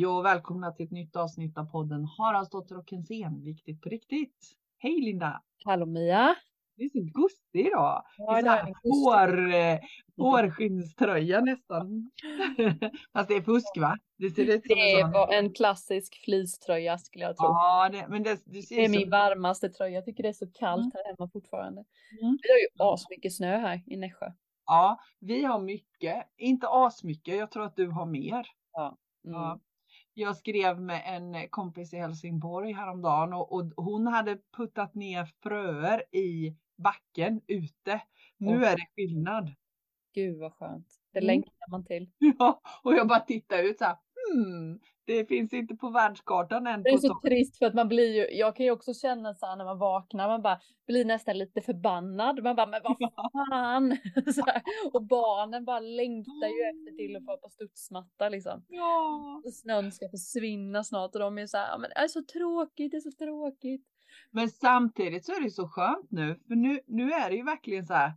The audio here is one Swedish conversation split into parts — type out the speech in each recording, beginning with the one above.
Hej och välkomna till ett nytt avsnitt av podden Haraldsdotter och Kensén, viktigt på riktigt. Hej Linda! Hallå Mia! Du är så gustig idag. Ja, sån här hår, eh, hårskinnströja nästan. Fast det är fusk va? Det ser ut som det en, sån... en klassisk fleecetröja skulle jag tro. Ja, det, men det, det, det är så... min varmaste tröja. Jag tycker det är så kallt mm. här hemma fortfarande. Mm. Vi har ju asmycket snö här i Nässjö. Ja, vi har mycket. Inte asmycket, jag tror att du har mer. Ja. Mm. ja. Jag skrev med en kompis i Helsingborg häromdagen och, och hon hade puttat ner fröer i backen ute. Nu oh. är det skillnad. Gud vad skönt. Det mm. längtar man till. Ja, och jag bara tittar ut så här. Hmm, det finns inte på världskartan än. Det är så, trist för att man blir ju, jag kan ju också känna så här när man vaknar, man bara blir nästan lite förbannad. Man bara, men vad fan! här, och barnen bara längtar ju efter till att få på studsmatta liksom. Ja. Och snön ska försvinna snart och de är så här, men det är så tråkigt, det är så tråkigt. Men samtidigt så är det så skönt nu, för nu, nu är det ju verkligen så här,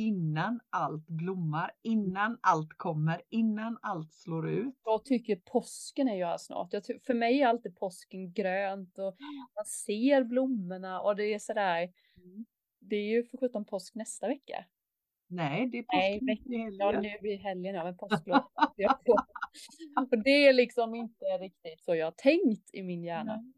innan allt blommar, innan allt kommer, innan allt slår ut. Jag tycker påsken är ju här snart. Jag för mig är alltid påsken grönt och man ser blommorna och det är sådär. Mm. Det är ju för sjutton påsk nästa vecka. Nej, det är påsken Nej, i helgen. Ja, nu i helgen, ja, men påsklov. och det är liksom inte riktigt så jag har tänkt i min hjärna. Nej.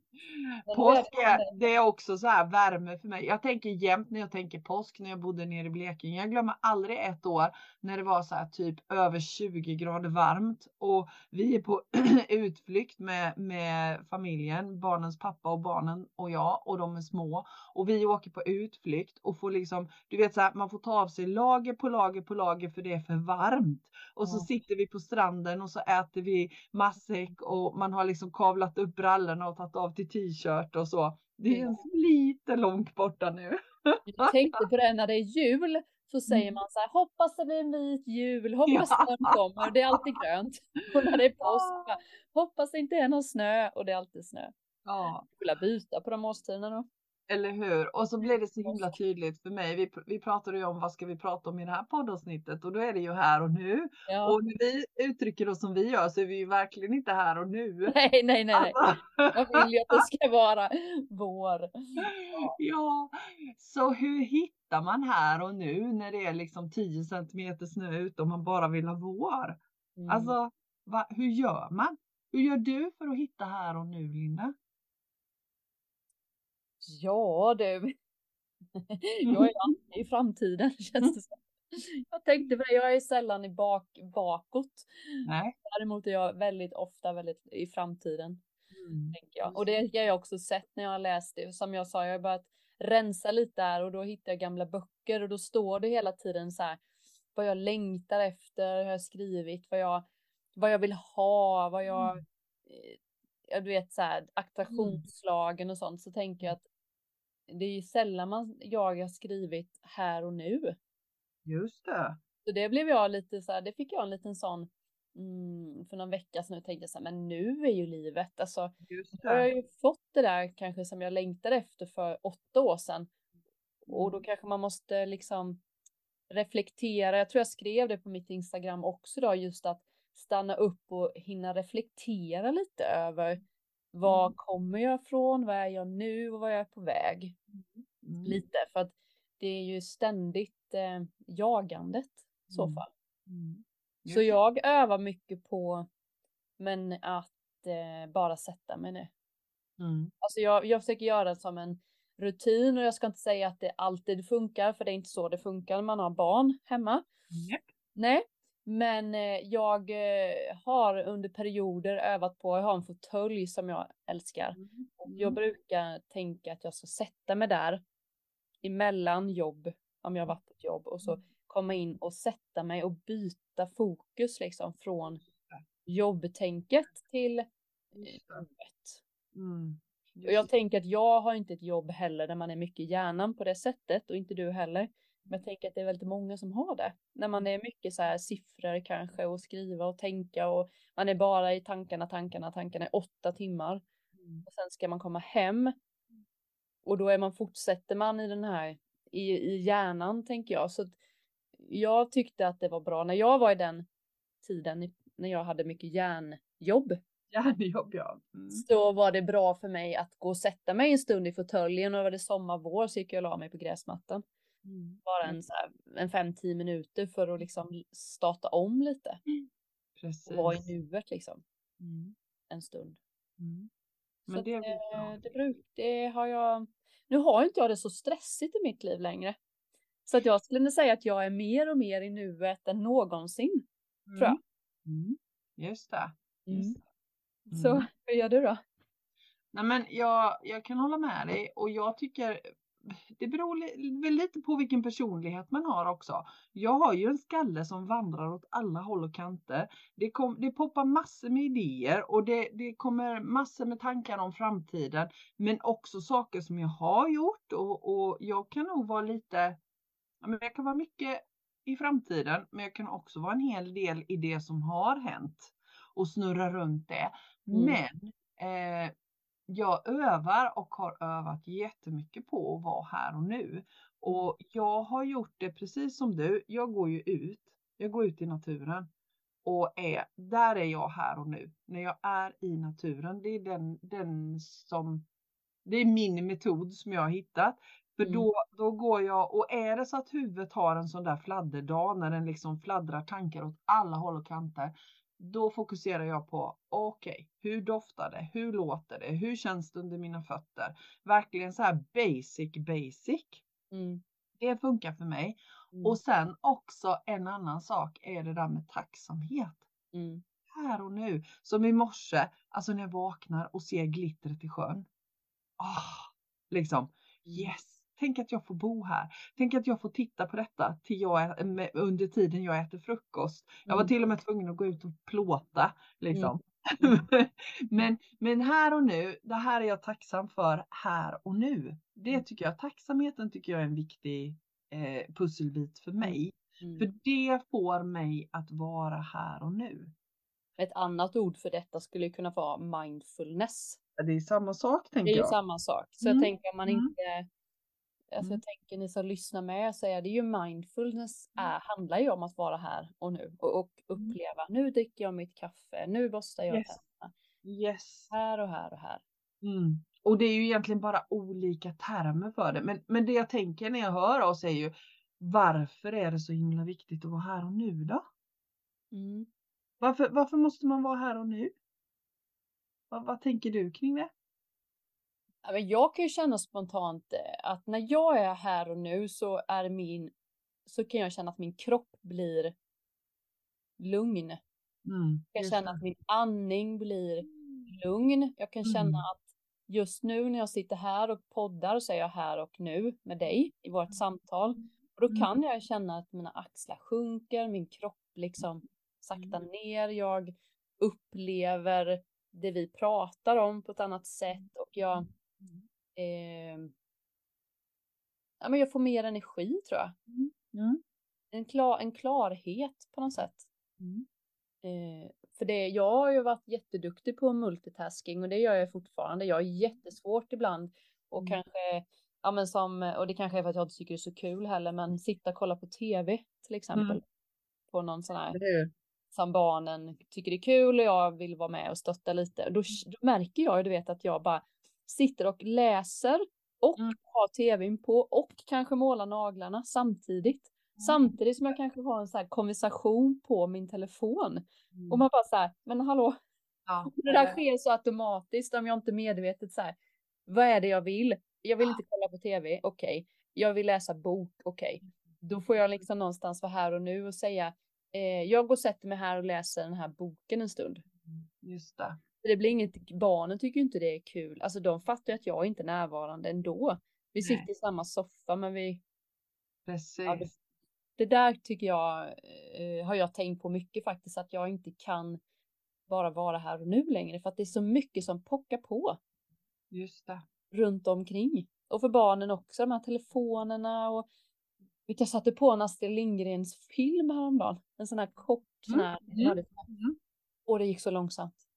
Påsk är, det är också så här värme för mig. Jag tänker jämt när jag tänker påsk när jag bodde nere i Blekinge. Jag glömmer aldrig ett år när det var så här typ över 20 grader varmt och vi är på utflykt med, med familjen, barnens pappa och barnen och jag och de är små och vi åker på utflykt och får liksom, du vet så här, man får ta av sig lager på lager på lager för det är för varmt och så sitter vi på stranden och så äter vi matsäck och man har liksom kavlat upp brallorna och tagit av till t-shirt och så. Det är lite långt borta nu. Jag tänkte på det när det är jul så säger mm. man så här, hoppas det blir en vit jul, hoppas snön kommer, det är alltid grönt. Och när det är påsk, hoppas det inte är någon snö och det är alltid snö. Ja. Jag byta på de årstiderna då. Eller hur? Och så blev det så himla tydligt för mig. Vi, vi pratade ju om vad ska vi prata om i det här poddavsnittet och då är det ju här och nu. Ja. Och när vi uttrycker oss som vi gör så är vi ju verkligen inte här och nu. Nej, nej, nej. Alltså. Jag vill ju att det ska vara vår. Ja, så hur hittar man här och nu när det är liksom 10 centimeter snö ute och man bara vill ha vår? Mm. Alltså, va, hur gör man? Hur gör du för att hitta här och nu, Linda? Ja du. Jag är alltid i framtiden känns det som. Jag tänkte på det, jag är sällan i bak, bakåt. Nej. Däremot är jag väldigt ofta väldigt i framtiden. Mm. Tänker jag. Och det har jag också sett när jag har läst det. Som jag sa, jag har börjat rensa lite där och då hittar jag gamla böcker och då står det hela tiden så här vad jag längtar efter, hur jag har skrivit, vad jag, vad jag vill ha, vad jag, mm. Eh, du vet så här mm. attraktionslagen och sånt så tänker jag att det är ju sällan man, jag har skrivit här och nu. Just det. Så det blev jag lite så här, det fick jag en liten sån mm, för någon vecka sedan och tänkte så här, men nu är ju livet, alltså. Just det. Jag har ju fått det där kanske som jag längtade efter för åtta år sedan. Och då mm. kanske man måste liksom reflektera. Jag tror jag skrev det på mitt Instagram också då, just att stanna upp och hinna reflektera lite över var mm. kommer jag ifrån? Vad är jag nu och vad är jag på väg? Mm. Lite för att det är ju ständigt eh, jagandet i så mm. fall. Mm. Så jag övar mycket på men att eh, bara sätta mig ner. Mm. Alltså jag, jag försöker göra det som en rutin och jag ska inte säga att det alltid funkar för det är inte så det funkar när man har barn hemma. Yep. Nej, men eh, jag eh, har under perioder övat på, jag har en fåtölj som jag älskar. Mm. Jag brukar tänka att jag ska sätta mig där emellan jobb, om jag har varit på ett jobb, och så mm. komma in och sätta mig och byta fokus liksom från jobbtänket till eh, jobbet. Mm. Och jag tänker att jag har inte ett jobb heller där man är mycket hjärnan på det sättet och inte du heller. Men jag tänker att det är väldigt många som har det. När man är mycket så här siffror kanske och skriva och tänka och man är bara i tankarna, tankarna, tankarna i åtta timmar. Mm. Och sen ska man komma hem. Och då är man, fortsätter man i den här, i, i hjärnan tänker jag. Så jag tyckte att det var bra när jag var i den tiden när jag hade mycket hjärnjobb. Hjärnjobb ja. Mm. Så var det bra för mig att gå och sätta mig en stund i fåtöljen och var det sommar, vår så gick jag och la mig på gräsmattan. Mm. Bara en, så här, en fem, tio minuter för att liksom starta om lite. Precis. Och vara i nuet liksom. Mm. En stund. Mm. Så Men att, det bra. eh, det, bruk, det har jag. Nu har inte jag det så stressigt i mitt liv längre. Så att jag skulle säga att jag är mer och mer i nuet än någonsin. tror jag. Mm. Just det. Just det. Så Mm. hur gör du då? Nej, men jag, jag kan hålla med dig och jag tycker det beror li- väl lite på vilken personlighet man har också. Jag har ju en skalle som vandrar åt alla håll och kanter. Det, kom, det poppar massor med idéer och det, det kommer massor med tankar om framtiden. Men också saker som jag har gjort och, och jag kan nog vara lite, men jag kan vara mycket i framtiden men jag kan också vara en hel del i det som har hänt och snurra runt det. Mm. Men eh, jag övar och har övat jättemycket på att vara här och nu. Och jag har gjort det precis som du. Jag går ju ut. Jag går ut i naturen. Och är, där är jag här och nu. När jag är i naturen. Det är den, den som, det är min metod som jag har hittat. För Mm. då, då går jag och är det så att huvudet har en sån där fladderdag när den liksom fladdrar tankar åt alla håll och kanter. Då fokuserar jag på okej, hur doftar det? Hur låter det? Hur känns det under mina fötter? Verkligen så här basic basic. Mm. Det funkar för mig. Mm. Och sen också en annan sak är det där med tacksamhet. Mm. Här och nu. Som i morse, alltså när jag vaknar och ser glittret i sjön. Ah, liksom yes. Tänk att jag får bo här. Tänk att jag får titta på detta till jag, under tiden jag äter frukost. Jag var Mm. till och med tvungen att gå ut och plåta. Liksom. Mm. men, men här och nu, det här är jag tacksam för här och nu. Det Mm. tycker jag, tacksamheten tycker jag är en viktig eh, pusselbit för mig. Mm. För det får mig att vara här och nu. Ett annat ord för detta skulle kunna vara mindfulness. Det är samma sak Det är tänker ju jag. samma sak. Så Mm. jag tänker om man Mm. inte Alltså Mm. jag tänker ni som lyssnar med så är det ju mindfulness är, handlar ju om att vara här och nu och, och uppleva. Nu dricker jag mitt kaffe, nu borstar jag Mm. Yes. tänderna. Yes. Här och här och här. Mm. Och det är ju egentligen bara olika termer för det. Men, men det jag tänker när jag hör oss är ju varför är det så himla viktigt att vara här och nu då? Mm. Varför, varför måste man vara här och nu? Vad, vad tänker du kring det? Jag kan ju känna spontant eh, att när jag är här och nu så är min så kan jag känna att min kropp blir lugn. Mm, Jag kan känna att min andning blir lugn. Jag kan känna Mm. att just nu när jag sitter här och poddar så är jag här och nu med dig i vårt samtal. Och då Mm. kan jag känna att mina axlar sjunker, min kropp liksom saktar Mm. ner. Jag upplever det vi pratar om på ett annat sätt och jag, eh, ja, men jag får mer energi tror jag. Mm. En, klar, en klarhet på något sätt. Mm. Eh, för det, jag har ju varit jätteduktig på multitasking och det gör jag fortfarande. Jag är jättesvårt ibland och Mm. kanske, ja men som, och det kanske är för att jag inte tycker det är så kul heller, men sitta och kolla på tv till exempel. Mm. På någon sån här, som barnen tycker det är kul och jag vill vara med och stötta lite. Då, då märker jag ju, du vet, att jag bara sitter och läser och Mm. har tvn på och kanske målar naglarna samtidigt. Samtidigt som jag kanske har en så här konversation på min telefon. Och man bara så här, men hallå, Ja, det där sker så automatiskt om jag inte medvetet så här, vad är det jag vill? Jag vill inte kolla på tv, okej. Jag vill läsa bok, okej. Då får jag liksom någonstans vara här och nu och säga, eh, jag går och sätter mig här och läser den här boken en stund. Just det. Det blir inget, barnen tycker inte det är kul. Alltså de fattar ju att jag inte är närvarande ändå. Vi Nej. sitter i samma soffa men vi, Precis. Ja, det- det där tycker jag, eh, har jag tänkt på mycket faktiskt, att jag inte kan bara vara här och nu längre, för att det är så mycket som pockar på Just det. runt omkring. Och för barnen också, de här telefonerna och vet, jag satte på en Astrid Lindgrens film häromdagen, en sån här kort sån Mm, här, mm, mm. och det gick så långsamt.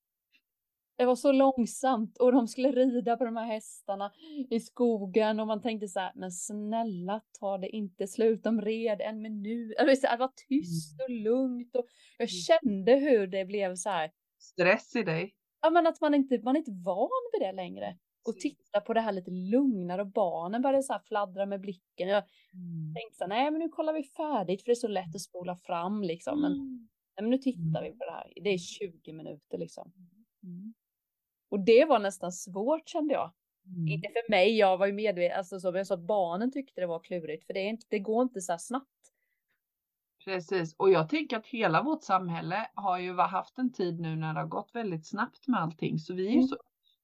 Det var så långsamt och de skulle rida på de här hästarna i skogen och man tänkte så här, men snälla ta det inte slut, de red en minut. Alltså, Det var tyst och lugnt och jag kände hur det blev så här, Stress i dig. Ja men att man inte, man är inte van vid det längre. Och titta på det här lite lugnare och barnen började så här fladdra med blicken. Jag Mm. tänkte så här, nej men nu kollar vi färdigt för det är så lätt att spola fram liksom. Men, Mm. nej, men nu tittar vi på det här. Det är 20 minuter liksom. Mm. Och det var nästan svårt kände jag. Mm. Inte för mig, jag var ju medveten, alltså så, men jag sa att barnen tyckte det var klurigt. För det, är inte, det går inte så här snabbt. Precis, och jag tänker att hela vårt samhälle har ju haft en tid nu när det har gått väldigt snabbt med allting, så vi är ju Mm. så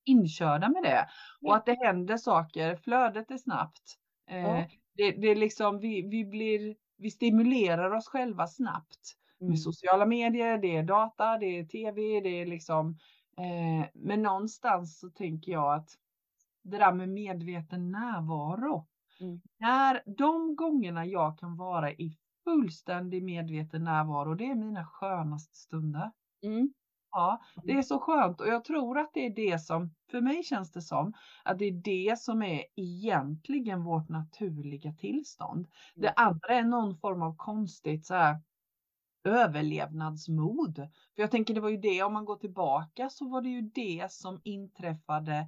inkörda med det. Och att det händer saker, flödet är snabbt. Eh, Ja. det, det är liksom, vi, vi blir, vi stimulerar oss själva snabbt. Mm. Med sociala medier, det är data, det är tv, det är liksom, eh, men någonstans så tänker jag att det där med medveten närvaro. Mm. När de gångerna jag kan vara i fullständig medveten närvaro, det är mina skönaste stunder. Mm. Ja, det är så skönt och jag tror att det är det som, för mig känns det som, att det är det som är egentligen vårt naturliga tillstånd. Det Mm. andra är någon form av konstigt så här överlevnadsmod. För jag tänker det var ju det, om man går tillbaka så var det ju det som inträffade.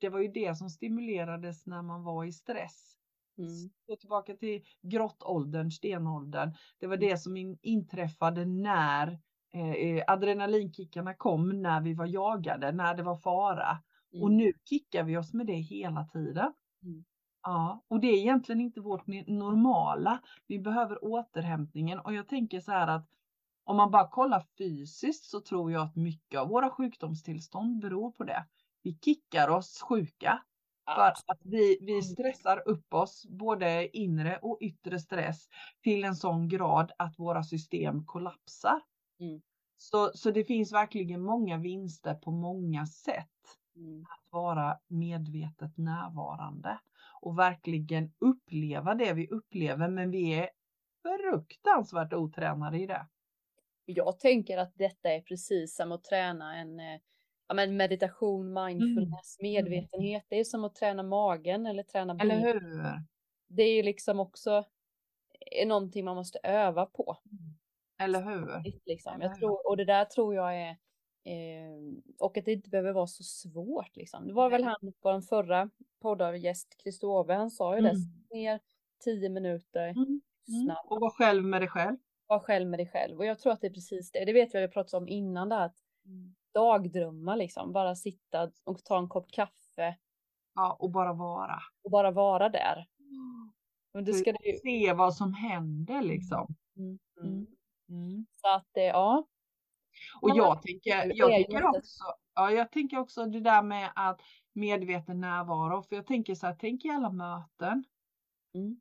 Det var ju det som stimulerades när man var i stress. Mm. Gå tillbaka till grottåldern, stenåldern. Det var det som in, inträffade när eh, adrenalinkickarna kom, när vi var jagade, när det var fara. Och Mm. nu kickar vi oss med det hela tiden. Mm. Ja, och det är egentligen inte vårt normala. Vi behöver återhämtningen och jag tänker så här att om man bara kollar fysiskt så tror jag att mycket av våra sjukdomstillstånd beror på det. Vi kickar oss sjuka för att vi, vi stressar upp oss, både inre och yttre stress, till en sån grad att våra system kollapsar. Mm. Så, så det finns verkligen många vinster på många sätt Mm. att vara medvetet närvarande och verkligen uppleva det vi upplever, men vi är fruktansvärt otränade i det. Jag tänker att detta är precis som att träna en eh, ja, men meditation, mindfulness, medvetenhet. Det är som att träna magen eller träna Eller ben. hur? Det är ju liksom också är någonting man måste öva på. Eller hur? Liksom. Eller Jag tror, och det där tror jag är eh, och att det inte behöver vara så svårt. Liksom. Det var väl han på den förra poddgäst, Kristove, han sa ju det. Mm. Sitt ner tio minuter, Mm. Mm. snabbt, Och vara själv med dig själv. var själv med dig själv. Och jag tror att det är precis det. Det vet vi, vi pratat om innan det här. Att dagdrömma liksom, bara sitta och ta en kopp kaffe Ja, och bara vara. och bara vara där. Men det ska det ju, Se vad som händer liksom. mm, Mm. mm. Mm. Så att det, ja. Och jag tänker, jag tänker också, ja, jag tänker också det där med att medveten närvaro, för jag tänker så här, tänk i alla möten. Mm.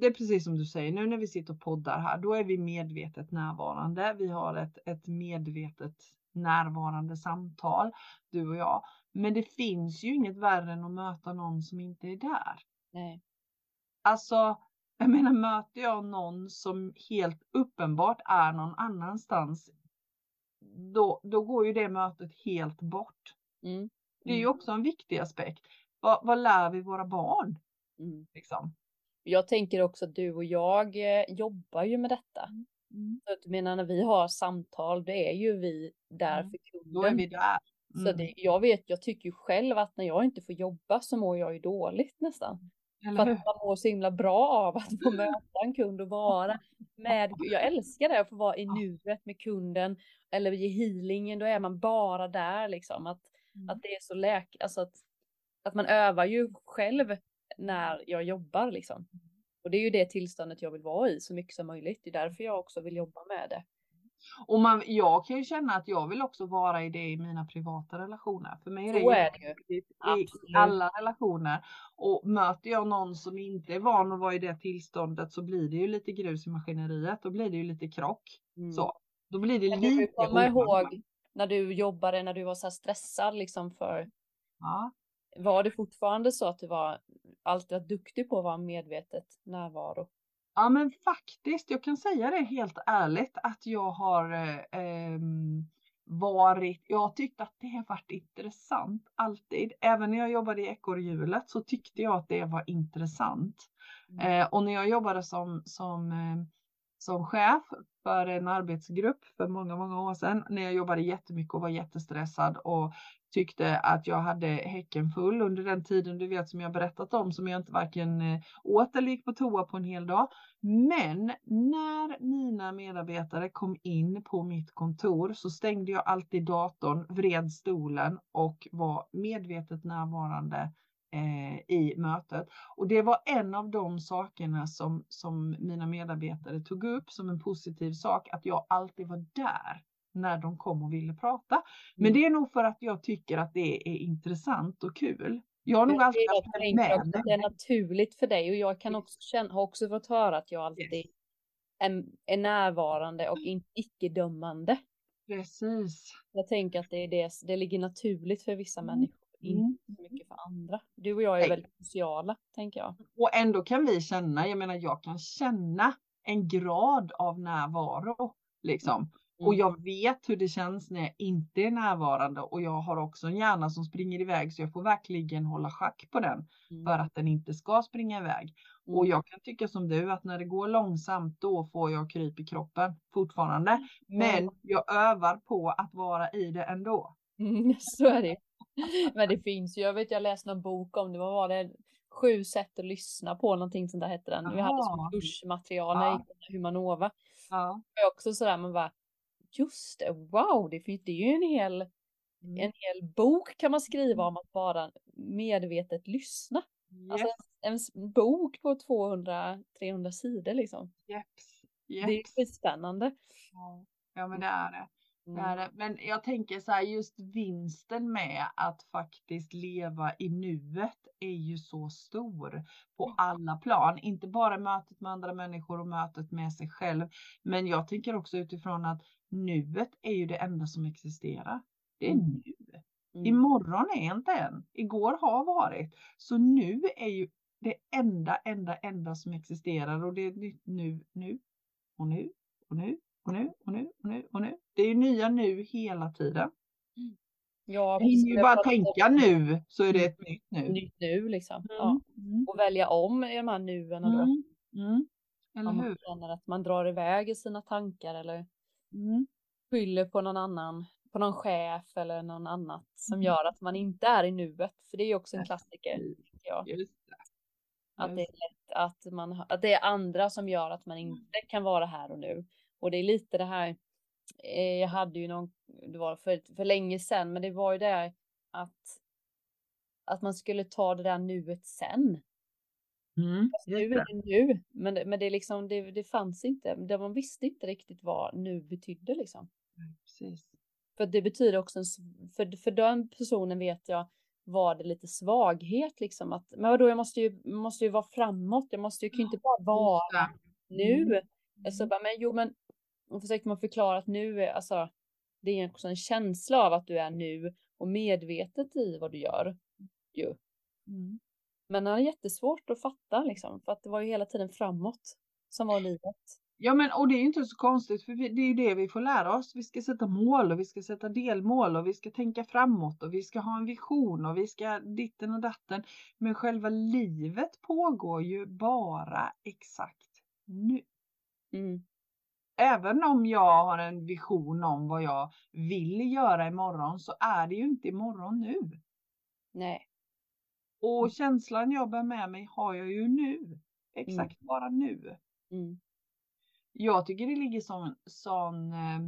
Det är precis som du säger, nu när vi sitter och poddar här, då är vi medvetet närvarande. Vi har ett, ett medvetet närvarande samtal, du och jag. Men det finns ju inget värre än att möta någon som inte är där. Nej. Alltså, jag menar möter jag någon som helt uppenbart är någon annanstans, då, då går ju det mötet helt bort. Mm. Det är ju Mm. också en viktig aspekt. Vad, vad lär vi våra barn? Mm. Liksom? Jag tänker också att du och jag eh, jobbar ju med detta. Så att, menar när vi har samtal, det är ju vi där Mm. för kunden. Då är vi där. Så Mm. det, jag vet, jag tycker ju själv att när jag inte får jobba så mår jag ju dåligt nästan. För att man mår så himla bra av att få möta en kund och vara med. Jag älskar det att få vara i nuet med kunden eller i healingen. Då är man bara där liksom. Att, Mm. att det är så läk, alltså att, att man övar ju själv när jag jobbar liksom. Och det är ju det tillståndet jag vill vara i så mycket som möjligt. Det är därför jag också vill jobba med det. Och man, jag kan ju känna att jag vill också vara i det i mina privata relationer. För mig är det, Så är det ju. i alla relationer. Och möter jag någon som inte är van att vara i det tillståndet så blir det ju lite grus i maskineriet. Då blir det ju lite krock. Mm. Så. Då blir det Men du lite komma obehagligt. ihåg när du jobbade, när du var så här stressad liksom för Ja. Var det fortfarande så att du var alltid duktig på att vara medvetet närvaro? Ja men faktiskt, jag kan säga det helt ärligt att jag har eh, ehm, varit, jag har tyckt att det har varit intressant alltid. Även när jag jobbade i ekorrhjulet så tyckte jag att det var intressant. Mm. Eh, och när jag jobbade som, som eh, som chef för en arbetsgrupp för många, många år sedan när jag jobbade jättemycket och var jättestressad och tyckte att jag hade häcken full under den tiden, du vet som jag berättat om, som jag inte varken eh, åt eller gick på toa på en hel dag. Men när mina medarbetare kom in på mitt kontor så stängde jag alltid datorn, vred stolen och var medvetet närvarande i mötet. Och det var en av de sakerna som, som mina medarbetare tog upp som en positiv sak, att jag alltid var där när de kom och ville prata. Men mm. det är nog för att jag tycker att det är intressant och kul. Jag har nog alltid haft det med Det är naturligt för dig och jag kan också känna, har också fått höra att jag alltid yes. är, är närvarande och icke-dömande. Precis. Jag tänker att det är det, det ligger naturligt för vissa mm. människor, inte mm. så mycket för andra. Du och jag är Nej. väldigt sociala, tänker jag. Och ändå kan vi känna, jag menar jag kan känna en grad av närvaro, liksom. Och mm. jag vet hur det känns när jag inte är närvarande och jag har också en hjärna som springer iväg så jag får verkligen hålla schack på den mm. för att den inte ska springa iväg. Mm. Och jag kan tycka som du att när det går långsamt då får jag kryp i kroppen fortfarande. Men jag övar på att vara i det ändå. Mm, så är det. Men det finns ju, jag vet jag läste någon bok om det, vad var det? Sju sätt att lyssna på, någonting sånt där hette den. Vi hade som kursmaterial när jag gick Humanova. Ja. Och också sådär, man bara, just det, wow, det, finns, det är ju en hel, mm. en hel bok kan man skriva om att bara medvetet lyssna. Alltså, yes. Alltså en, en bok på 200-300 sidor liksom. Yes. Yes. Det är skitspännande. Ja. ja, men det är det. Mm. Men jag tänker så här, just vinsten med att faktiskt leva i nuet är ju så stor på mm. alla plan. Inte bara mötet med andra människor och mötet med sig själv. Men jag tänker också utifrån att nuet är ju det enda som existerar. Det är mm. nu. Mm. Imorgon är inte än. Igår har varit. Så nu är ju det enda, enda, enda som existerar och det är nytt nu, nu och nu och nu och nu och nu och nu och nu. Det är ju nya nu hela tiden. Mm. Ja, jag hinner ju bara tänka nu så är det ett nytt nu. Nytt nu liksom. Mm. Ja. Mm. Och välja om i de här nuena då. Mm. Mm. Eller Om hur? man känner att man drar iväg i sina tankar eller mm. skyller på någon annan, på någon chef eller någon annat som mm. gör att man inte är i nuet. För det är ju också en klassiker. Ja. Att det är lätt att, man, att det är andra som gör att man inte kan vara här och nu. Och det är lite det här, eh, jag hade ju någon, det var för, för länge sedan, men det var ju det att, att man skulle ta det där nuet sen. Mm, nu är det nu, men, det, men det, liksom, det, det fanns inte. Det, man visste inte riktigt vad nu betydde liksom. Precis. För det betyder också, en, för, för den personen vet jag, var det lite svaghet liksom att, men vadå, jag måste ju, måste ju vara framåt, jag måste ju, kan ju inte bara vara nu. Mm. Så bara, men jo men, och försökte man förklara att nu är, alltså, det är också en känsla av att du är nu och medvetet i vad du gör. Ju. Mm. Men han är jättesvårt att fatta liksom, för att det var ju hela tiden framåt som var livet. Ja, men och det är ju inte så konstigt, för det är ju det vi får lära oss. Vi ska sätta mål och vi ska sätta delmål och vi ska tänka framåt och vi ska ha en vision och vi ska ditten och datten. Men själva livet pågår ju bara exakt nu. Mm. Även om jag har en vision om vad jag vill göra imorgon så är det ju inte imorgon nu. Nej. Och mm. känslan jag bär med mig har jag ju nu. Exakt mm. bara nu. Mm. Jag tycker det ligger som sån eh,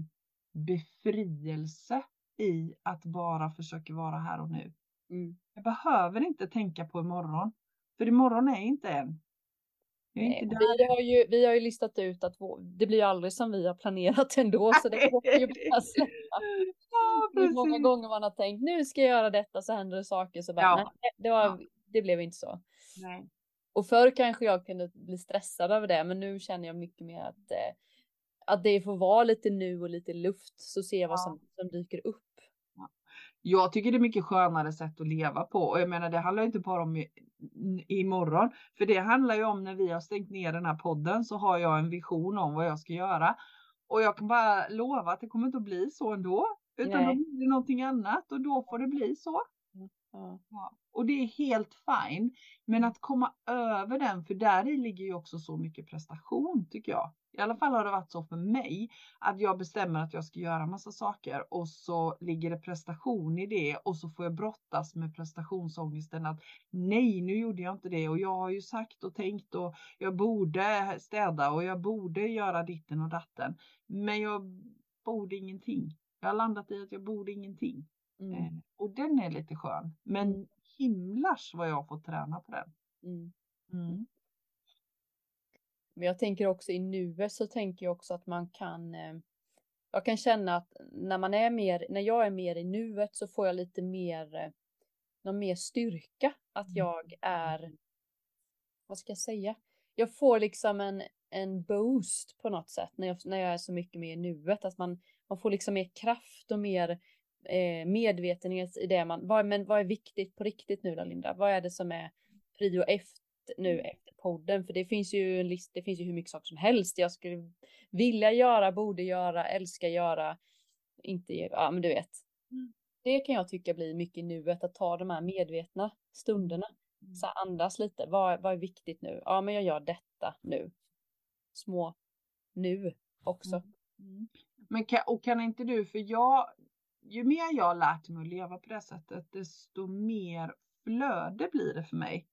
befrielse i att bara försöka vara här och nu. Mm. Jag behöver inte tänka på imorgon. För imorgon är inte än. Vi, har ju, vi har ju listat ut att vår, det blir aldrig som vi har planerat ändå, så det får ju bara släppa. Ja, Hur många gånger man har tänkt nu ska jag göra detta så händer det saker så bara ja. nej, det, var, ja. det blev inte så. Nej. Och förr kanske jag kunde bli stressad över det, men nu känner jag mycket mer att, eh, att det får vara lite nu och lite luft så ser jag vad som, som dyker upp. Jag tycker det är mycket skönare sätt att leva på och jag menar det handlar inte bara om imorgon, för det handlar ju om när vi har stängt ner den här podden så har jag en vision om vad jag ska göra och jag kan bara lova att det kommer inte att bli så ändå, utan då blir det någonting annat och då får det bli så. Mm. Ja. Och det är helt fine. Men att komma över den, för där ligger ju också så mycket prestation tycker jag. I alla fall har det varit så för mig att jag bestämmer att jag ska göra massa saker och så ligger det prestation i det och så får jag brottas med prestationsångesten att nej, nu gjorde jag inte det och jag har ju sagt och tänkt och jag borde städa och jag borde göra ditten och datten. Men jag borde ingenting. Jag har landat i att jag borde ingenting. Mm. Eh, och den är lite skön. Men mm. himlars vad jag får träna på den. Mm. mm. Men jag tänker också i nuet så tänker jag också att man kan eh, jag kan känna att när man är mer, när jag är mer i nuet så får jag lite mer, eh, någon mer styrka. Att mm. jag är, vad ska jag säga? Jag får liksom en, en boost på något sätt när jag, när jag är så mycket mer i nuet. Att man, man får liksom mer kraft och mer eh, medvetenhet i det man, vad, men vad är viktigt på riktigt nu då Linda? Vad är det som är prio efter nu mm. efter podden? För det finns ju en list, det finns ju hur mycket saker som helst jag skulle vilja göra, borde göra, älska göra, inte, ja men du vet. Mm. Det kan jag tycka blir mycket nuet, att ta de här medvetna stunderna. Mm. Så andas lite, vad, vad är viktigt nu? Ja men jag gör detta nu. Små nu också. Mm. mm. Men kan, och kan inte du, för jag, ju mer jag har lärt mig att leva på det sättet, desto mer flöde blir det för mig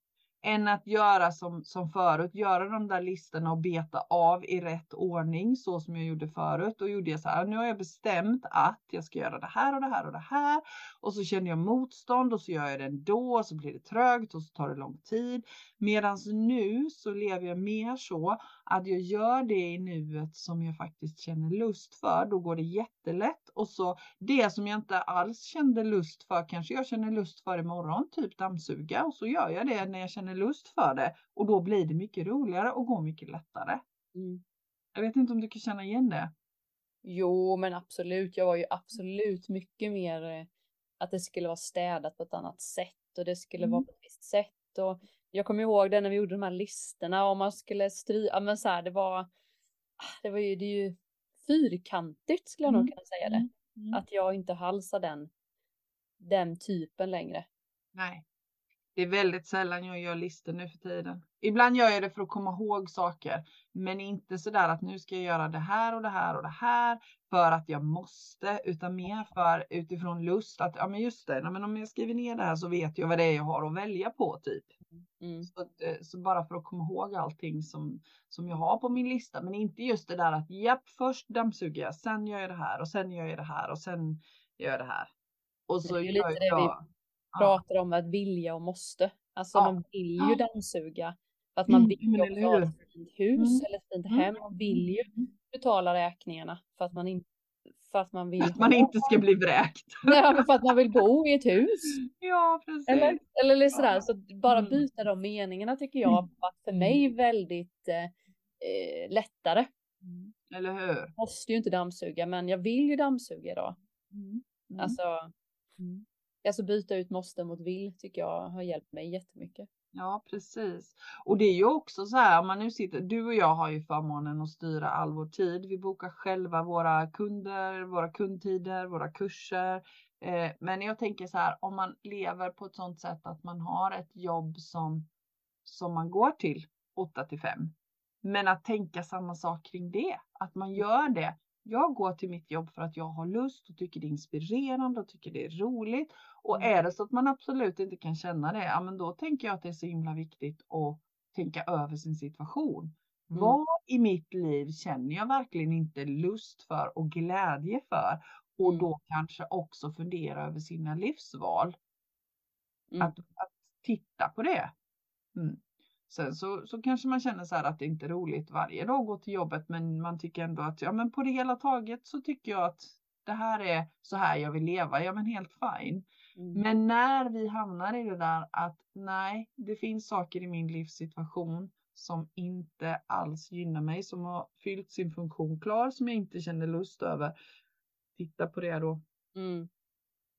än att göra som, som förut, göra de där listorna och beta av i rätt ordning så som jag gjorde förut. Då gjorde jag så här, nu har jag bestämt att jag ska göra det här och det här och det här. Och så känner jag motstånd och så gör jag det ändå och så blir det trögt och så tar det lång tid. Medan nu så lever jag mer så att jag gör det i nuet som jag faktiskt känner lust för. Då går det jättelätt och så det som jag inte alls kände lust för kanske jag känner lust för imorgon, typ dammsuga och så gör jag det när jag känner lust för det och då blir det mycket roligare och går mycket lättare. Mm. Jag vet inte om du kan känna igen det? Jo, men absolut. Jag var ju absolut mycket mer eh, att det skulle vara städat på ett annat sätt och det skulle mm. vara på ett visst sätt och jag kommer ihåg det när vi gjorde de här listorna och man skulle stryka, men så här, det var, ah, det var ju, det är ju fyrkantigt skulle jag mm. nog kunna säga det. Mm. mm. Att jag inte halsar den, den typen längre. Nej. Det är väldigt sällan jag gör listor nu för tiden. Ibland gör jag det för att komma ihåg saker, men inte så där att nu ska jag göra det här och det här och det här för att jag måste, utan mer för utifrån lust att ja, men just det, men om jag skriver ner det här så vet jag vad det är jag har att välja på typ. Mm. Så, eh, så, bara för att komma ihåg allting som, som jag har på min lista, men inte just det där att japp, först dammsuger jag, sen gör jag det här och sen gör jag det här och sen gör jag det här. Och så det är lite det jag, vi pratar om att vilja och måste. Alltså man vill ju dammsuga för att man mm, vill ju också ha ett fint hus mm. eller ett fint hem. Man vill ju mm. betala räkningarna för att man inte för att man vill. Att man inte ska bli vräkt. Nej, men för att man vill bo i ett hus. Ja, precis. Eller, eller sådär, ja. så bara mm. byta de meningarna tycker jag mm. var för mig väldigt eh, eh, lättare. Mm. Eller hur? Jag måste ju inte dammsuga, men jag vill ju dammsuga idag. Mm. Mm. Alltså, mm alltså byta ut måste mot vill tycker jag har hjälpt mig jättemycket. Ja, precis. Och det är ju också så här, om man nu sitter, du och jag har ju förmånen att styra all vår tid. Vi bokar själva våra kunder, våra kundtider, våra kurser. Eh, men jag tänker så här, om man lever på ett sådant sätt att man har ett jobb som, som man går till 8 till 5. Men att tänka samma sak kring det, att man gör det jag går till mitt jobb för att jag har lust och tycker det är inspirerande och tycker det är roligt. Och mm. är det så att man absolut inte kan känna det, ja men då tänker jag att det är så himla viktigt att tänka över sin situation. Mm. Vad i mitt liv känner jag verkligen inte lust för och glädje för? Och mm. då kanske också fundera över sina livsval. Mm. Att, att titta på det. Mm. Sen så, så kanske man känner så här att det inte är roligt varje dag att gå till jobbet, men man tycker ändå att ja, men på det hela taget så tycker jag att det här är så här jag vill leva. Ja, men helt fine. Mm. Men när vi hamnar i det där att nej, det finns saker i min livssituation som inte alls gynnar mig, som har fyllt sin funktion klar, som jag inte känner lust över. Titta på det då. Mm.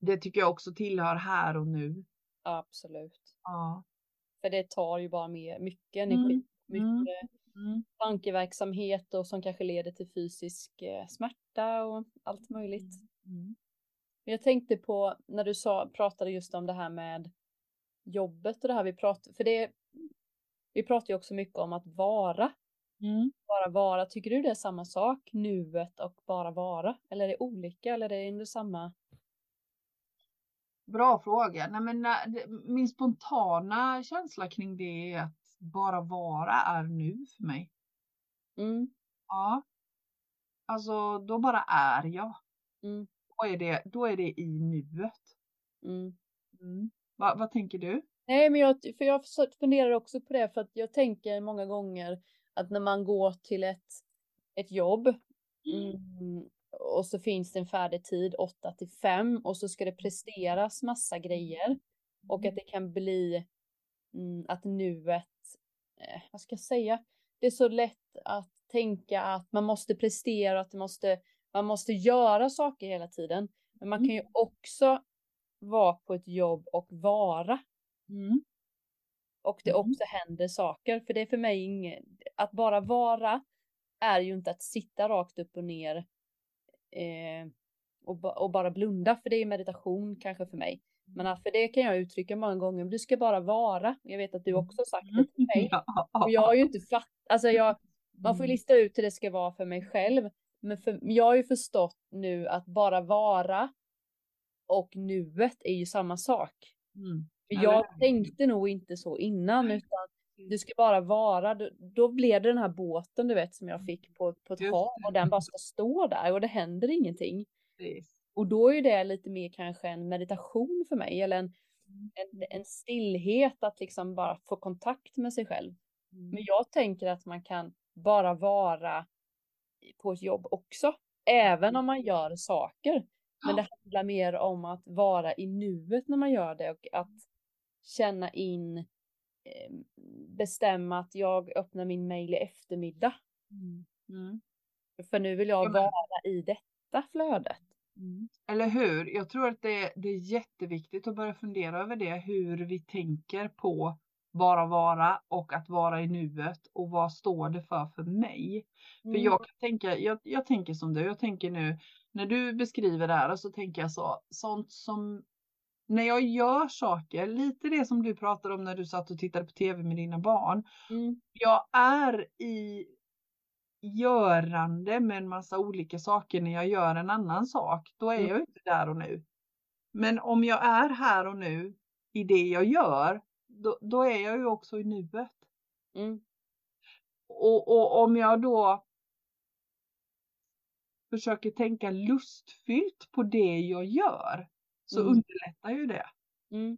Det tycker jag också tillhör här och nu. Absolut. Ja. För det tar ju bara med mycket energi, mm. mycket mm. tankeverksamhet och som kanske leder till fysisk eh, smärta och allt möjligt. Mm. mm. Jag tänkte på när du sa, pratade just om det här med jobbet och det här vi pratade, för det, vi pratar ju också mycket om att vara. Mm. Bara vara, tycker du det är samma sak? Nuet och bara vara? Eller är det olika eller är det ändå samma? Bra fråga. Nej, men, det- min spontana känsla kring det är att bara vara är nu för mig. Mm, Ja. Alltså då bara är jag. mm, Då är det, då är det i nuet. mm. Mm. Va, vad tänker du? Nej, men jag, för jag funderar också på det för att jag tänker många gånger att när man går till ett, ett jobb mm, och så finns det en färdig tid 8 till 5 och så ska det presteras massa grejer och att det kan bli mm, att nuet, eh, vad ska jag säga, det är så lätt att tänka att man måste prestera, att det måste, man måste göra saker hela tiden. Men man kan ju också vara på ett jobb och vara Mm. och det Mm. också händer saker. För det är för mig inget, att bara vara är ju inte att sitta rakt upp och ner eh, och, ba- och bara blunda, för det är meditation kanske för mig. Men för det kan jag uttrycka många gånger, du ska bara vara. Jag vet att du också har sagt det till mig. Och jag har ju inte fattat, alltså jag, man får ju Mm. lista ut hur det ska vara för mig själv. Men för, jag har ju förstått nu att bara vara och nuet är ju samma sak. Mm. Jag tänkte nog inte så innan utan du ska bara vara, då, blev det den här båten du vet som jag fick på, på ett Just hav och den bara ska stå där och det händer ingenting. Precis. Och då är ju det lite mer kanske en meditation för mig eller en, en, en stillhet att liksom bara få kontakt med sig själv. Mm. Men jag tänker att man kan bara vara på ett jobb också, även om man gör saker. Men det handlar mer om att vara i nuet när man gör det och att känna in, bestämma att jag öppnar min mail i eftermiddag. Mm. Mm. För nu vill jag Ja, vara i detta flödet. Mm. Eller hur? Jag tror att det, det är jätteviktigt att börja fundera över det, hur vi tänker på bara vara och att vara i nuet och vad står det för för mig? För Mm. jag kan tänka, jag, jag tänker som du, jag tänker nu när du beskriver det här så tänker jag så, sånt som när jag gör saker, lite det som du pratade om när du satt och tittade på tv med dina barn. Mm. Jag är i görande med en massa olika saker när jag gör en annan sak. Då är Mm. jag inte där och nu. Men om jag är här och nu i det jag gör, då, då är jag ju också i nuet. Mm. Och, och om jag då försöker tänka lustfyllt på det jag gör så Mm. underlättar ju det. Mm.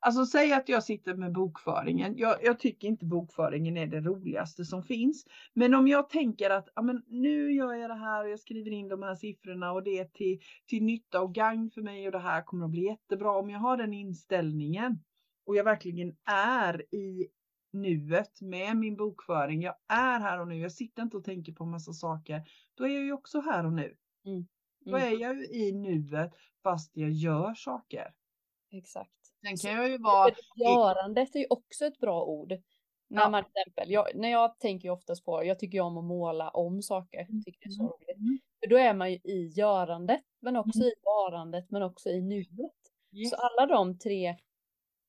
Alltså säg att jag sitter med bokföringen. Jag, jag tycker inte bokföringen är det roligaste som finns. Men om jag tänker att ja, men nu gör jag det här och jag skriver in de här siffrorna och det är till, till nytta och gagn för mig och det här kommer att bli jättebra. Om jag har den inställningen och jag verkligen är i nuet med min bokföring. Jag är här och nu. Jag sitter inte och tänker på massa saker. Då är jag ju också här och nu. Mm. Då är jag ju i nuet fast jag gör saker. Exakt. Sen kan jag ju vara Görandet är ju också ett bra ord. När man till exempel, jag, när jag tänker ju oftast på, jag tycker ju om att måla om saker, tycker det är så Mm. roligt. Mm. För då är man ju i görandet, men också Mm. i varandet, men också i nuet. Yes. Så alla de tre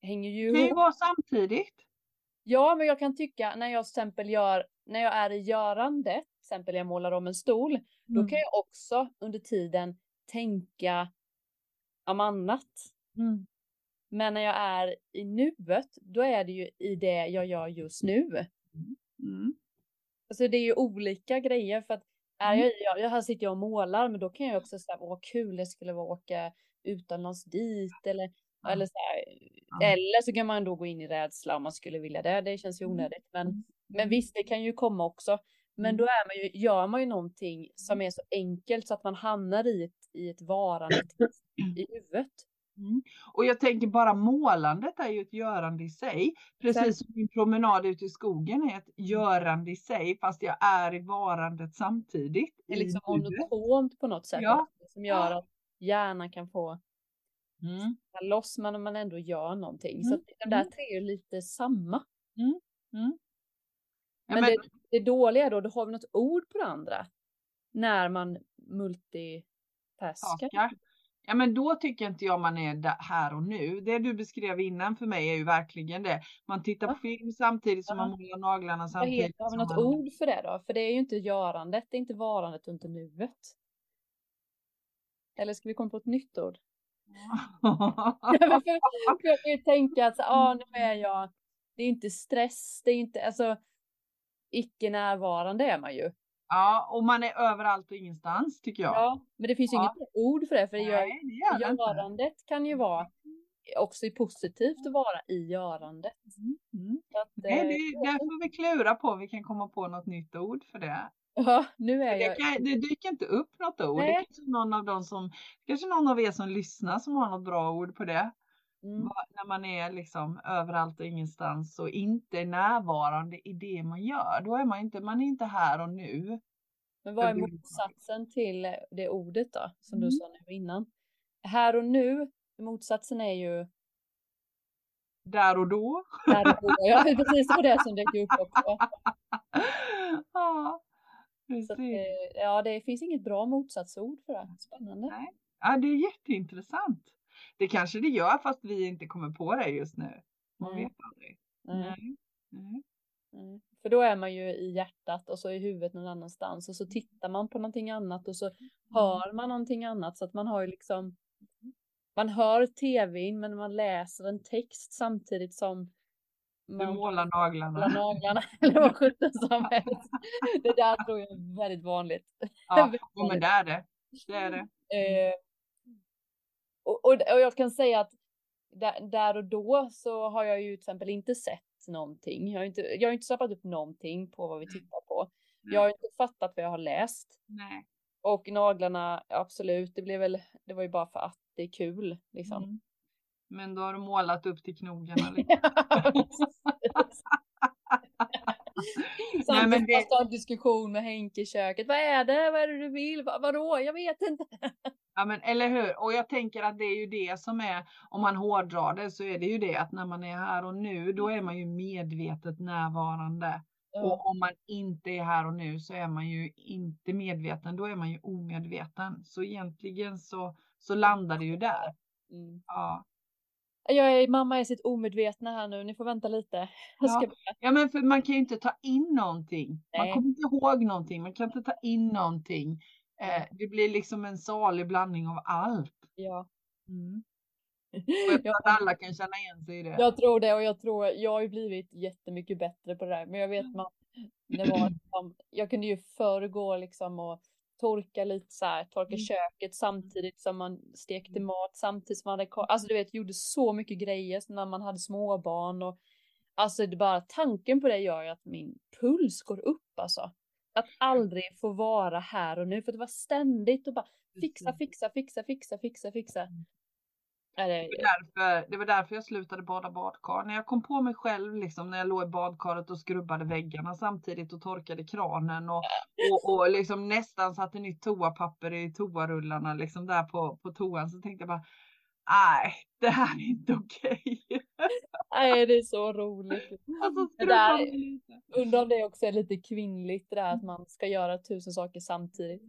hänger ju Det kan ju ihop. vara samtidigt. Ja, men jag kan tycka när jag till exempel gör, när jag är i görandet, exempel jag målar om en stol, då Mm. kan jag också under tiden tänka om annat. Mm. Men när jag är i nuet, då är det ju i det jag gör just nu. Mm. Alltså det är ju olika grejer för att är Mm. jag, jag, jag här sitter jag och målar men då kan jag också säga vad kul det skulle vara att åka utomlands dit eller, Ja. eller så här, Ja. eller så kan man då gå in i rädsla om man skulle vilja det. Det känns ju Mm. onödigt men, Mm. men visst det kan ju komma också. Men Mm. då är man ju, gör man ju någonting som är så enkelt så att man hamnar i ett, i ett varande i huvudet. Mm. Och jag tänker bara målandet är ju ett görande i sig. Precis som min promenad ute i skogen är ett görande i sig fast jag är i varandet samtidigt. Det är liksom monotont på något sätt Ja. som gör att hjärnan kan få Mm. loss men man ändå gör någonting. Så Mm, att de där mm. tre är lite samma. Mm. Men, men- det, det dåliga då, då har vi något ord på det andra. När man multitaskar. Taskar. Ja men då tycker inte jag man är här och nu. Det du beskrev innan för mig är ju verkligen det. Man tittar på film samtidigt som Ja. man målar naglarna Vad samtidigt. heter, har vi något man... ord för det då? För det är ju inte görandet, det är inte varandet och inte nuet. Eller ska vi komma på ett nytt ord? Jag kan ju tänka att ah, nu är jag, det är inte stress, det är inte, alltså icke närvarande är man ju. ja, och man är överallt och ingenstans tycker jag. Ja, men det finns ju Ja. inget ord för det, för det gör, Nej, det gör det inte. görandet kan ju vara också positivt att vara i görandet. Mm. Så att, Nej, eh, det, där får vi klura på om vi kan komma på något nytt ord för det. ja, nu är Det, jag, kan, det dyker inte upp något ord. Det Nej. är kanske någon av dem som, kanske någon av er som lyssnar som har något bra ord på det. Mm, När man är liksom överallt och ingenstans och inte är närvarande i det man gör. Då är man inte, man är inte här och nu. men vad är motsatsen till det ordet då, som Mm. du sa nu innan? Här och nu, motsatsen är ju Där och då. där och då. Ja, precis, det var det som dök upp också. ja, Så att, precis. eh, ja, det finns inget bra motsatsord för det. Spännande. Nej. Ja, det är jätteintressant. Det kanske det gör fast vi inte kommer på det just nu. Man Nej. vet aldrig. Nej. nej. För då är man ju i hjärtat och så i huvudet någon annanstans och så tittar man på någonting annat och så hör man någonting annat så att man har ju liksom man hör tvn men man läser en text samtidigt som Du man målar naglarna. målar naglarna eller vad sjutton som helst. Det där tror jag är väldigt vanligt. Ja, men det är det. Det är det. Eh, och, och, och jag kan säga att där, där och då så har jag ju till exempel inte sett någonting. Jag har inte, jag har inte stoppat upp någonting på vad vi tittar på. Jag har inte fattat vad jag har läst. Nej. Och naglarna, absolut, det blev väl, det var ju bara för att det är kul liksom. Mm. Men då har du målat upp till knogarna. Nej, Samtidigt det- måste jag ha en diskussion med Henke i köket. Vad är det? Vad är det du vill? Va, vadå? Jag vet inte. Ja men eller hur. Och jag tänker att det är ju det som är, om man hårdrar det så är det ju det att när man är här och nu då är man ju medvetet närvarande. Och om man inte är här och nu så är man ju inte medveten, då är man ju omedveten. Så egentligen så, så landar det ju där. Mm. Ja. Jag är mamma är sitt omedvetna här nu. Ni får vänta lite. Ja. ja men för man kan ju inte ta in någonting. Man Nej. kommer inte ihåg någonting, man kan inte ta in någonting. Eh, det blir liksom en salig blandning av allt. Ja. Mm. Jag tror att alla kan känna igen sig i det. jag tror det och jag tror jag har ju blivit jättemycket bättre på det där. Men jag vet man, det var liksom, jag kunde ju förr gå liksom och torka lite så här, torka Mm. köket samtidigt som man stekte mat samtidigt som man hade, alltså du vet, gjorde så mycket grejer när man hade småbarn och alltså det bara tanken på det gör ju att min puls går upp alltså. Att aldrig få vara här och nu för det var ständigt och bara fixa, fixa, fixa, fixa, fixa, fixa. Mm. Det var, därför, det var därför jag slutade bada badkar. När jag kom på mig själv liksom när jag låg i badkaret och skrubbade väggarna samtidigt och torkade kranen och, och, och liksom nästan satte nytt toapapper i toarullarna liksom där på, på toan så tänkte jag bara nej, det här är inte okej. nej, det är så roligt. Alltså Det där-. Undrar om det också är lite kvinnligt det där att man ska göra tusen saker samtidigt.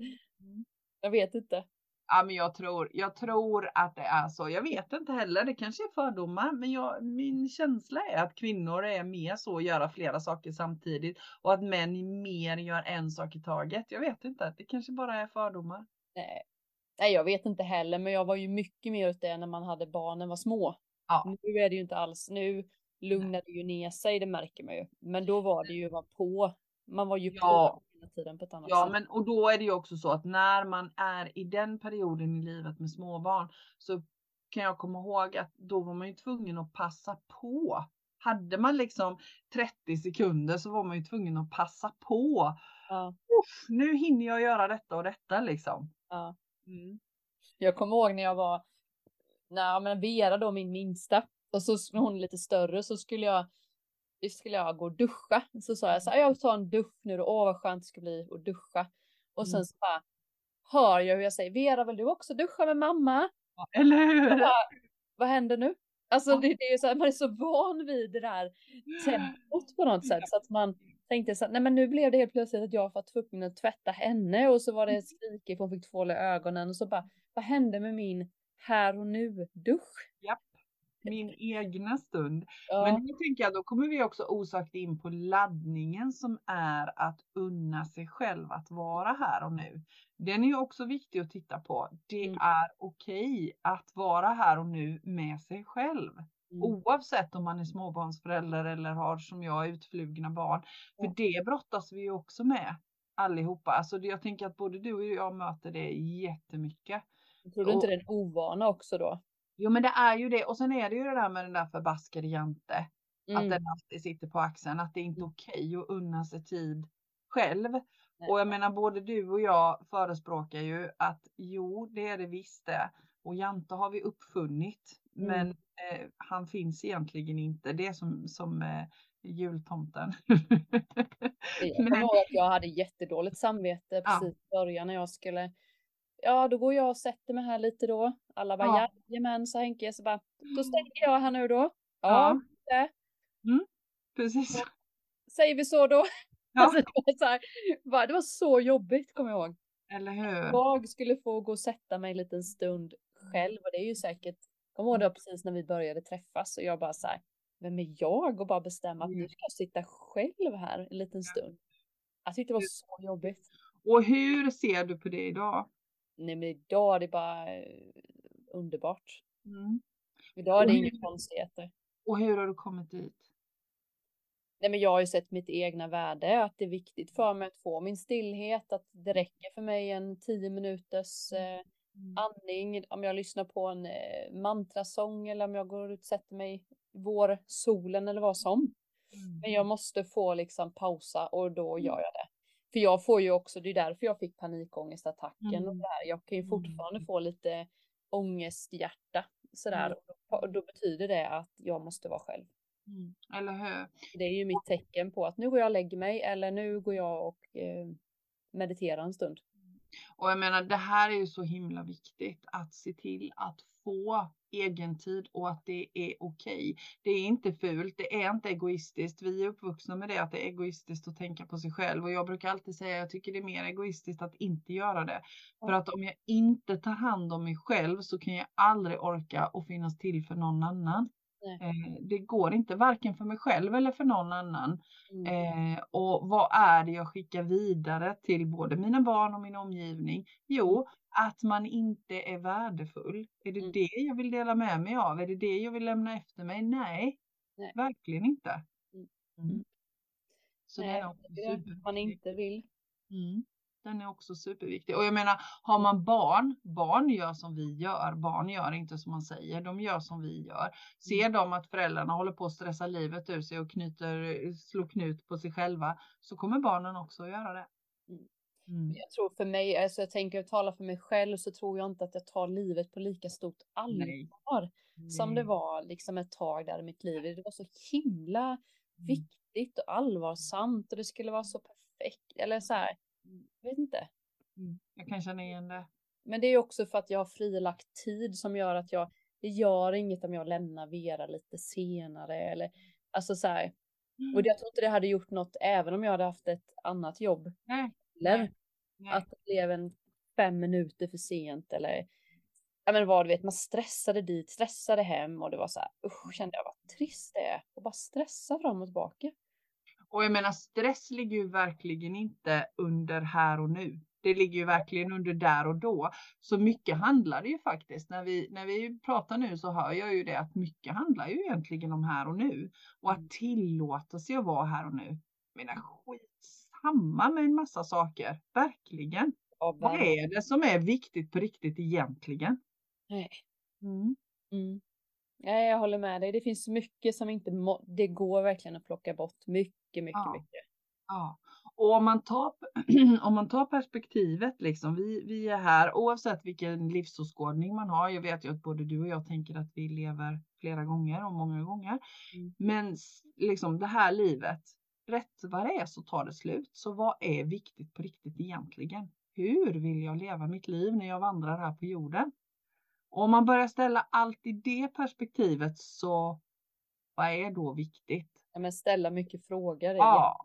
Jag vet inte. Ja, men jag tror, jag tror att det är så. Jag vet inte heller. Det kanske är fördomar, men jag, min känsla är att kvinnor är mer så att göra flera saker samtidigt och att män mer gör en sak i taget. Jag vet inte. Det kanske bara är fördomar. Nej. Nej, jag vet inte heller, men jag var ju mycket mer åt det när man hade barnen var små. Ja. Nu är det ju inte alls, nu lugnar det ju ner sig, det märker man ju. Men då var det ju var på. Man var ju Ja. på hela tiden på ett annat Ja, sätt. men och då är det ju också så att när man är i den perioden i livet med småbarn så kan jag komma ihåg att då var man ju tvungen att passa på. Hade man liksom 30 sekunder så var man ju tvungen att passa på. Ja, Uff, nu hinner jag göra detta och detta liksom. ja. Mm. Jag kommer ihåg när jag var, när men Vera då min minsta, och så när hon är lite större så skulle jag, skulle jag gå och duscha. Så sa jag så här, jag tar en dusch nu då, åh vad skönt det ska bli att duscha. Och sen Mm. så bara hör jag hur jag säger, Vera vill du också duscha med mamma? Ja, Eller hur? Bara, vad händer nu? Alltså det, det är ju så här, man är så van vid det där tempot på något sätt så att man tänkte så här, nej men nu blev det helt plötsligt att jag var tvungen att tvätta henne och så var det skrikigt för hon fick tvål i ögonen och så bara, vad hände med min här och nu dusch. Japp. Min egna stund. Ja. Men då tänker jag, då kommer vi också osökt in på laddningen som är att unna sig själv att vara här och nu. Den är ju också viktig att titta på. Det Mm. är okej att vara här och nu med sig själv. Mm. Oavsett om man är småbarnsförälder eller har som jag utflugna barn. För det brottas vi ju också med allihopa. Alltså jag tänker att både du och jag möter det jättemycket. Tror du inte det är en ovana också då? Jo men det är ju det och sen är det ju det där med den där förbaskade jante. Att Mm. den alltid sitter på axeln. Att det är inte är okej att unna sig tid själv. Nej. Och jag menar både du och jag förespråkar ju att jo det är det visst det. Och jante har vi uppfunnit. Mm. Men eh, han finns egentligen inte. Det är som, som eh, jultomten. Jag kommer ihåg att jag hade jättedåligt samvete precis i början när jag skulle Ja, då går jag och sätter mig här lite då. Alla bara Ja. jajamän, sa Henke. Så bara, då stänger jag här nu då. Ja. Ja, det. Precis. säger vi så då. Ja. Alltså, det, var så här, bara, det var så jobbigt kommer jag ihåg. Eller hur? Jag skulle få gå och sätta mig en liten stund själv och det är ju säkert, kommer ihåg det var precis när vi började träffas och jag bara så här, vem är jag och bara bestämma att nu Mm. ska jag sitta själv här en liten stund. Jag tyckte det var så jobbigt. Och hur ser du på det idag? Nej men idag är det bara eh, underbart. Mm. Idag är det inga konstigheter. Och hur har du kommit dit? Nej men jag har ju sett mitt egna värde, att det är viktigt för mig att få min stillhet, att det räcker för mig en tio minuters eh, andning, om jag lyssnar på en eh, mantrasång eller om jag går ut och sätter mig i vårsolen eller vad som. Mm. Men jag måste få liksom pausa och då gör jag det. För jag får ju också, det är därför jag fick panikångestattacken och Mm. där. Jag kan ju Mm. fortfarande få lite ångesthjärta sådär. Mm. Och då, och då betyder det att jag måste vara själv. Mm. Eller hur? Det är ju mitt tecken på att nu går jag och lägger mig eller nu går jag och eh, mediterar en stund. Och jag menar, det här är ju så himla viktigt att se till att få egen tid och att det är okej. Det är inte fult, det är inte egoistiskt. Vi är uppvuxna med det att det är egoistiskt att tänka på sig själv och jag brukar alltid säga jag tycker det är mer egoistiskt att inte göra det. För att om jag inte tar hand om mig själv så kan jag aldrig orka och finnas till för någon annan. Eh, det går inte varken för mig själv eller för någon annan. Mm. Eh, och vad är det jag skickar vidare till både mina barn och min omgivning? Jo, att man inte är värdefull. Är det Mm. det jag vill dela med mig av? Är det det jag vill lämna efter mig? Nej, Nej. verkligen inte. Mm. Mm. Mm. Så Nej, det är att man inte vill. Mm. Den är också superviktig. Och jag menar, har man barn, barn gör som vi gör. Barn gör inte som man säger, de gör som vi gör. Ser de att föräldrarna håller på att stressa livet ur sig och knyter, slår knut på sig själva, så kommer barnen också att göra det. Mm. Mm. Jag tror för mig, alltså jag tänker att tala för mig själv så tror jag inte att jag tar livet på lika stort Nej. allvar som det Nej. var liksom ett tag där i mitt liv. Det var så himla viktigt och allvarsamt och det skulle vara så perfekt eller så här. Jag vet inte. Mm. Jag kan känna igen det. Men det är också för att jag har frilagt tid som gör att jag, det gör inget om jag lämnar Vera lite senare eller alltså så här. Och jag tror inte det hade gjort något även om jag hade haft ett annat jobb. Nej, Eller Nej. nej. att det blev en fem minuter för sent eller ja men vad du vet, man stressade dit, stressade hem och det var så här, usch kände jag vad trist det är och bara stressa fram och tillbaka. Och jag menar stress ligger ju verkligen inte under här och nu. Det ligger ju verkligen under där och då. Så mycket handlar det ju faktiskt. När vi, när vi pratar nu så hör jag ju det att mycket handlar ju egentligen om här och nu. Och att tillåta sig att vara här och nu. Jag menar skitsamma med en massa saker. Verkligen. Ja, Vad är det som är viktigt på riktigt egentligen? Nej. Mm. Mm. Nej, jag håller med dig. Det finns mycket som inte det går verkligen att plocka bort. Mycket, mycket, Ja. mycket. Ja, och om man tar, om man tar perspektivet liksom, vi, vi är här oavsett vilken livsåskådning man har. Jag vet ju att både du och jag tänker att vi lever flera gånger och många gånger. Mm. Men liksom det här livet, rätt vad det är så tar det slut. Så vad är viktigt på riktigt egentligen? Hur vill jag leva mitt liv när jag vandrar här på jorden? Och om man börjar ställa allt i det perspektivet så vad är då viktigt? Ja, men ställa mycket frågor. Ja,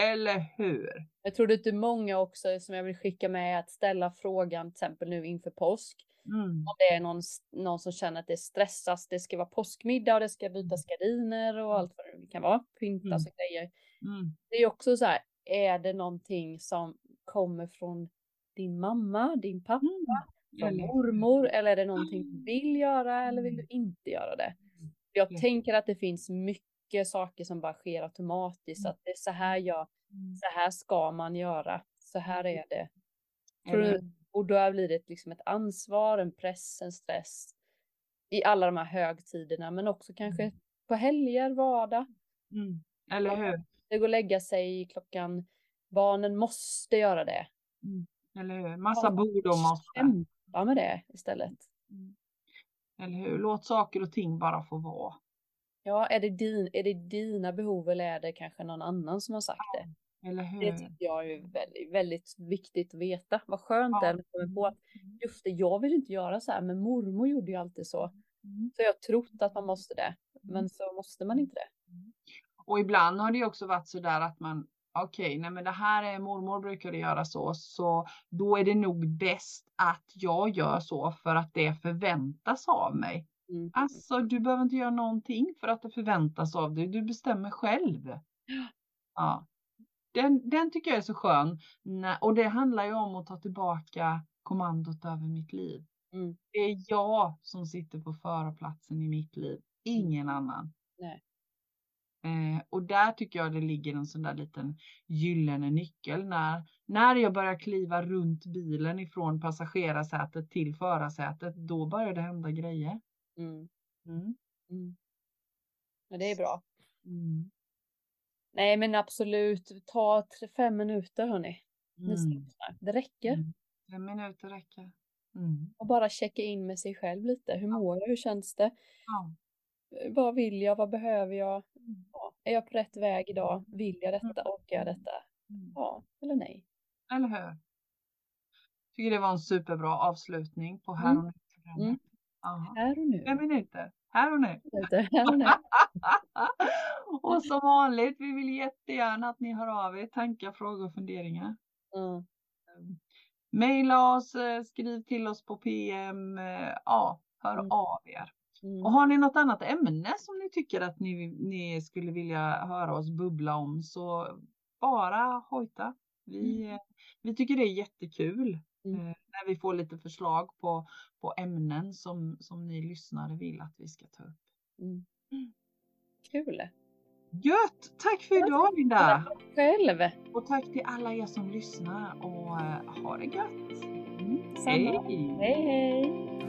eller hur? Jag tror det är många också som jag vill skicka med att ställa frågan till exempel nu inför påsk. Mm. Om det är någon, någon som känner att det stressas, det ska vara påskmiddag och det ska bytas gardiner och allt vad det kan vara, pyntas Mm. och grejer. Mm. Det är också så här, är det någonting som kommer från din mamma, din pappa, från Eller- mormor eller är det någonting du vill göra eller vill du inte göra det? Jag Ja. tänker att det finns mycket saker som bara sker automatiskt, att det är så här jag, så här ska man göra, så här är det. Du, och då blir det liksom ett ansvar, en press, en stress i alla de här högtiderna, men också kanske på helger, vardag. Mm. Eller hur? Det går att lägga sig klockan, barnen måste göra det. Eller hur? Massa bord och måste. Kämpa med det istället. Eller hur? Låt saker och ting bara få vara. Ja, är det, din, är det dina behov eller är det kanske någon annan som har sagt det? Eller hur? Det tycker jag är väldigt, väldigt viktigt att veta. Vad skönt Ja. det är att komma på att just det, jag vill inte göra så här, men mormor gjorde ju alltid så. Mm. Så jag har trott att man måste det, men så måste man inte det. Och ibland har det också varit så där att man okej, nej men det här är mormor brukade göra så, så då är det nog bäst att jag gör så för att det förväntas av mig. Mm. Alltså, du behöver inte göra någonting för att det förväntas av dig. Du bestämmer själv. Ja. Den, den tycker jag är så skön. Och det handlar ju om att ta tillbaka kommandot över mitt liv. Mm. Det är jag som sitter på förarplatsen i mitt liv, ingen annan. Nej. Eh, och där tycker jag det ligger en sån där liten gyllene nyckel när, när jag börjar kliva runt bilen ifrån passagerarsätet till förarsätet, då börjar det hända grejer. Mm. Mm. Mm. Det är bra. Mm. Nej, men absolut, ta tre, fem minuter hörni. Mm. Det räcker. Fem minuter räcker. Och bara checka in med sig själv lite. Hur mår jag? Hur känns det? Ja. Vad vill jag? Vad behöver jag? Ja, är jag på rätt väg idag? Vill jag detta? Orkar jag detta? Ja eller nej? Eller hur? Tycker det var en superbra avslutning på här och nu. Mm. Här och nu. Fem minuter, här och nu. Här och nu. och som vanligt, vi vill jättegärna att ni hör av er, tankar, frågor och funderingar. Mm. Maila oss, eh, skriv till oss på PM, eh, ja, hör Mm. av er. Mm. Och har ni något annat ämne som ni tycker att ni, ni skulle vilja höra oss bubbla om så bara hojta. Vi, eh, vi tycker det är jättekul Mm. eh, när vi får lite förslag på, på ämnen som, som ni lyssnare vill att vi ska ta upp. Mm. Kul. Gött! Tack för idag Linda! Själv. Och tack till alla er som lyssnar och eh, ha det gött! Mm. Hej! Hej hej.